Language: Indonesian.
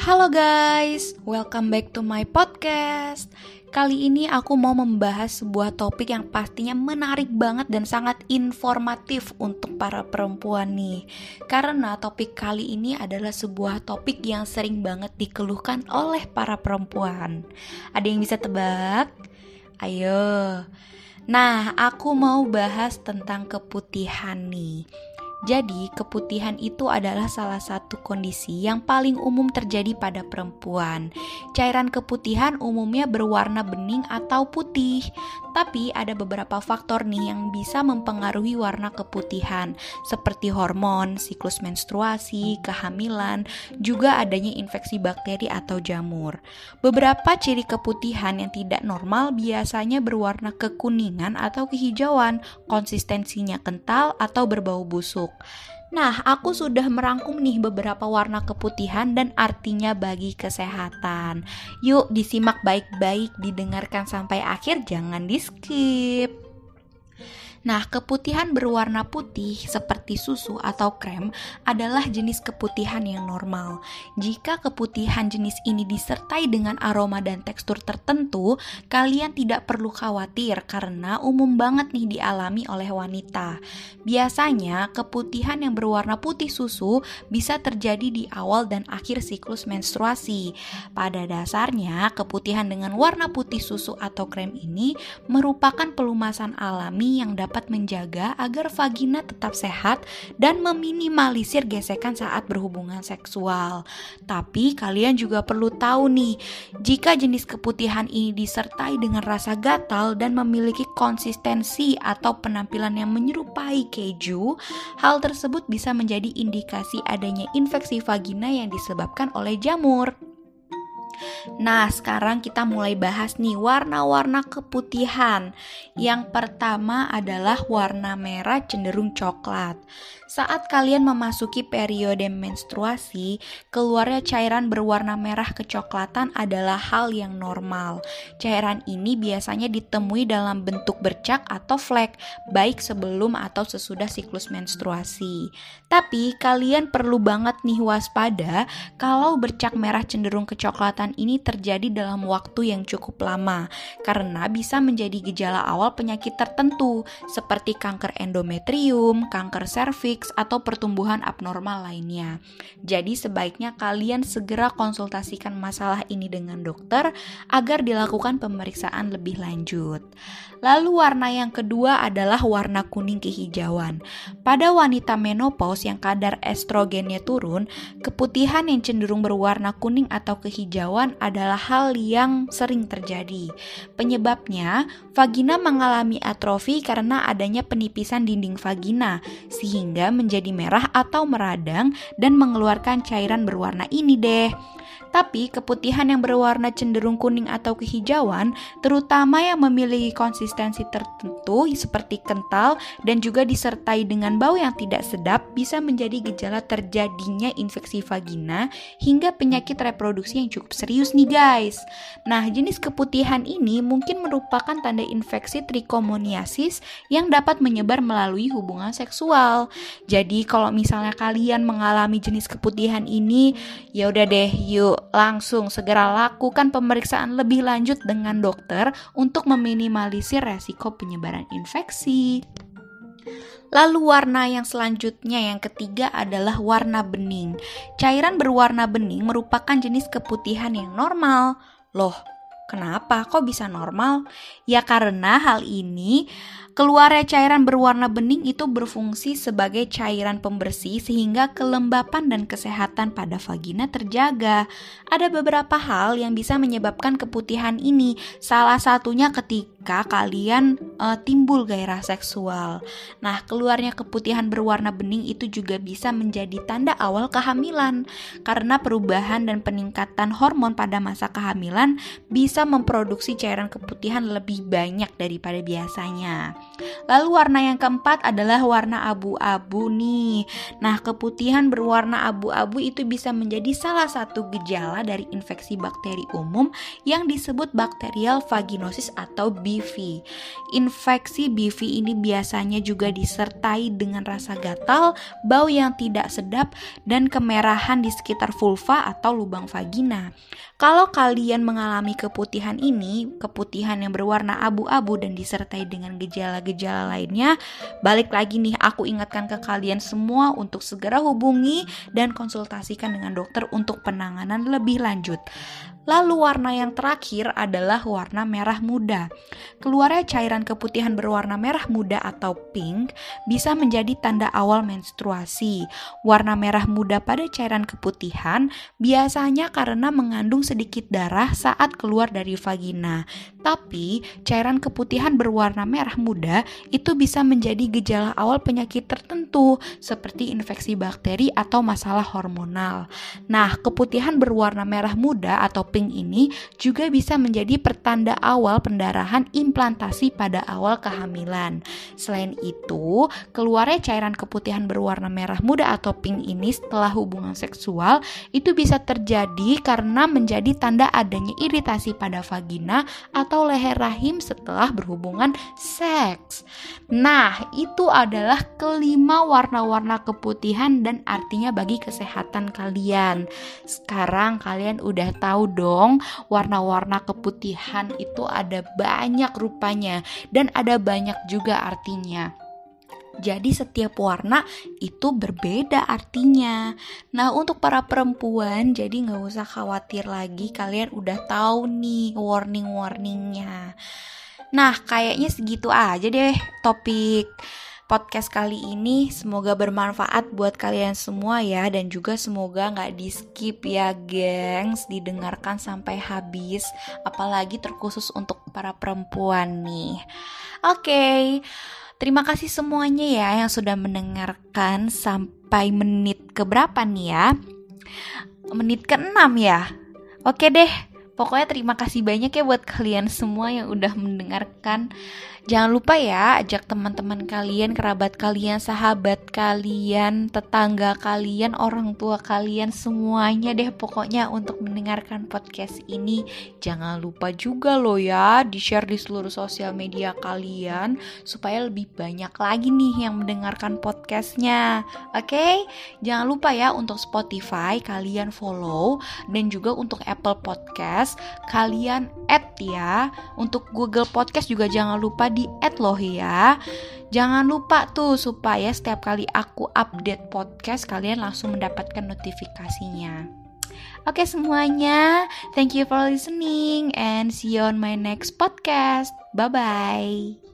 Halo guys, welcome back to my podcast. Kali ini aku mau membahas sebuah topik yang pastinya menarik banget dan sangat informatif untuk para perempuan nih. Karena topik kali ini adalah sebuah topik yang sering banget dikeluhkan oleh para perempuan. Ada yang bisa tebak? Ayo. Nah, aku mau bahas tentang keputihan nih. Jadi, keputihan itu adalah salah satu kondisi yang paling umum terjadi pada perempuan. Cairan keputihan umumnya berwarna bening atau putih, tapi ada beberapa faktor nih yang bisa mempengaruhi warna keputihan, seperti hormon, siklus menstruasi, kehamilan, juga adanya infeksi bakteri atau jamur. Beberapa ciri keputihan yang tidak normal biasanya berwarna kekuningan atau kehijauan, konsistensinya kental atau berbau busuk. Nah, aku sudah merangkum nih beberapa warna keputihan dan artinya bagi kesehatan. Yuk, disimak baik-baik, didengarkan sampai akhir, jangan di-skip. Nah, keputihan berwarna putih seperti susu atau krem adalah jenis keputihan yang normal. Jika keputihan jenis ini disertai dengan aroma dan tekstur tertentu, kalian tidak perlu khawatir karena umum banget nih dialami oleh wanita. Biasanya, keputihan yang berwarna putih susu bisa terjadi di awal dan akhir siklus menstruasi. Pada dasarnya, keputihan dengan warna putih susu atau krem ini merupakan pelumasan alami yang dapat dapat menjaga agar vagina tetap sehat dan meminimalisir gesekan saat berhubungan seksual. Tapi kalian juga perlu tahu nih, jika jenis keputihan ini disertai dengan rasa gatal dan memiliki konsistensi atau penampilan yang menyerupai keju, hal tersebut bisa menjadi indikasi adanya infeksi vagina yang disebabkan oleh jamur. Nah, sekarang kita mulai bahas nih warna-warna keputihan. Yang pertama adalah warna merah cenderung coklat. Saat kalian memasuki periode menstruasi, keluarnya cairan berwarna merah kecoklatan adalah hal yang normal. Cairan ini biasanya ditemui dalam bentuk bercak atau flek, baik sebelum atau sesudah siklus menstruasi. Tapi kalian perlu banget nih waspada kalau bercak merah cenderung kecoklatan ini terjadi dalam waktu yang cukup lama karena bisa menjadi gejala awal penyakit tertentu seperti kanker endometrium, kanker serviks atau pertumbuhan abnormal lainnya. Jadi sebaiknya kalian segera konsultasikan masalah ini dengan dokter agar dilakukan pemeriksaan lebih lanjut. Lalu warna yang kedua adalah warna kuning kehijauan. Pada wanita menopause yang kadar estrogennya turun, keputihan yang cenderung berwarna kuning atau kehijauan adalah hal yang sering terjadi. Penyebabnya, vagina mengalami atrofi karena adanya penipisan dinding vagina, sehingga menjadi merah atau meradang dan mengeluarkan cairan berwarna ini deh. Tapi keputihan yang berwarna cenderung kuning atau kehijauan, terutama yang memiliki konsistensi tertentu seperti kental dan juga disertai dengan bau yang tidak sedap, bisa menjadi gejala terjadinya infeksi vagina hingga penyakit reproduksi yang cukup serius nih guys. Nah, jenis keputihan ini mungkin merupakan tanda infeksi trichomoniasis yang dapat menyebar melalui hubungan seksual. Jadi kalau misalnya kalian mengalami jenis keputihan ini, ya udah deh, yuk langsung segera lakukan pemeriksaan lebih lanjut dengan dokter untuk meminimalisir resiko penyebaran infeksi. Lalu warna yang selanjutnya yang ketiga adalah warna bening. Cairan berwarna bening merupakan jenis keputihan yang normal. Loh, kenapa kok bisa normal? Ya karena hal ini Keluarnya cairan berwarna bening itu berfungsi sebagai cairan pembersih sehingga kelembapan dan kesehatan pada vagina terjaga. Ada beberapa hal yang bisa menyebabkan keputihan ini. Salah satunya ketika kalian uh, timbul gairah seksual. Nah, keluarnya keputihan berwarna bening itu juga bisa menjadi tanda awal kehamilan karena perubahan dan peningkatan hormon pada masa kehamilan bisa memproduksi cairan keputihan lebih banyak daripada biasanya. Lalu warna yang keempat adalah warna abu-abu nih. Nah, keputihan berwarna abu-abu itu bisa menjadi salah satu gejala dari infeksi bakteri umum yang disebut bakterial vaginosis atau BV. Infeksi BV ini biasanya juga disertai dengan rasa gatal, bau yang tidak sedap, dan kemerahan di sekitar vulva atau lubang vagina. Kalau kalian mengalami keputihan ini, keputihan yang berwarna abu-abu dan disertai dengan gejala-gejala lainnya, balik lagi nih aku ingatkan ke kalian semua untuk segera hubungi dan konsultasikan dengan dokter untuk penanganan lebih lanjut. Lalu warna yang terakhir adalah warna merah muda. Keluarnya cairan keputihan berwarna merah muda atau pink bisa menjadi tanda awal menstruasi. Warna merah muda pada cairan keputihan biasanya karena mengandung sedikit darah saat keluar dari vagina. Tapi, cairan keputihan berwarna merah muda itu bisa menjadi gejala awal penyakit tertentu seperti infeksi bakteri atau masalah hormonal. Nah, keputihan berwarna merah muda atau pink ini juga bisa menjadi pertanda awal pendarahan implantasi pada awal kehamilan. Selain itu, keluarnya cairan keputihan berwarna merah muda atau pink ini setelah hubungan seksual itu bisa terjadi karena menjadi tanda adanya iritasi pada vagina atau leher rahim setelah berhubungan seks. Nah, itu adalah kelima warna-warna keputihan dan artinya bagi kesehatan kalian. Sekarang kalian udah tahu dong, warna-warna keputihan itu ada banyak rupanya dan ada banyak juga artinya. Jadi setiap warna itu berbeda artinya. Nah untuk para perempuan jadi nggak usah khawatir lagi kalian udah tahu nih warning-warningnya. Nah kayaknya segitu aja deh topik podcast kali ini. Semoga bermanfaat buat kalian semua ya. Dan juga semoga nggak di skip ya gengs. Didengarkan sampai habis. Apalagi terkhusus untuk para perempuan nih. Oke. Okay. terima kasih semuanya ya yang sudah mendengarkan sampai menit keberapa nih ya? Menit ke-6 ya? Oke deh. Pokoknya terima kasih banyak ya buat kalian semua yang udah mendengarkan Jangan lupa ya ajak teman-teman kalian, kerabat kalian, sahabat kalian, tetangga kalian, orang tua kalian semuanya deh pokoknya untuk mendengarkan podcast ini. Jangan lupa juga loh ya di-share di seluruh sosial media kalian supaya lebih banyak lagi nih yang mendengarkan podcastnya. Oke, okay? jangan lupa ya untuk Spotify kalian follow dan juga untuk Apple Podcast kalian add ya. Untuk Google Podcast juga jangan lupa di add loh ya. Jangan lupa tuh supaya setiap kali aku update podcast kalian langsung mendapatkan notifikasinya. Oke semuanya, thank you for listening and see you on my next podcast. Bye bye.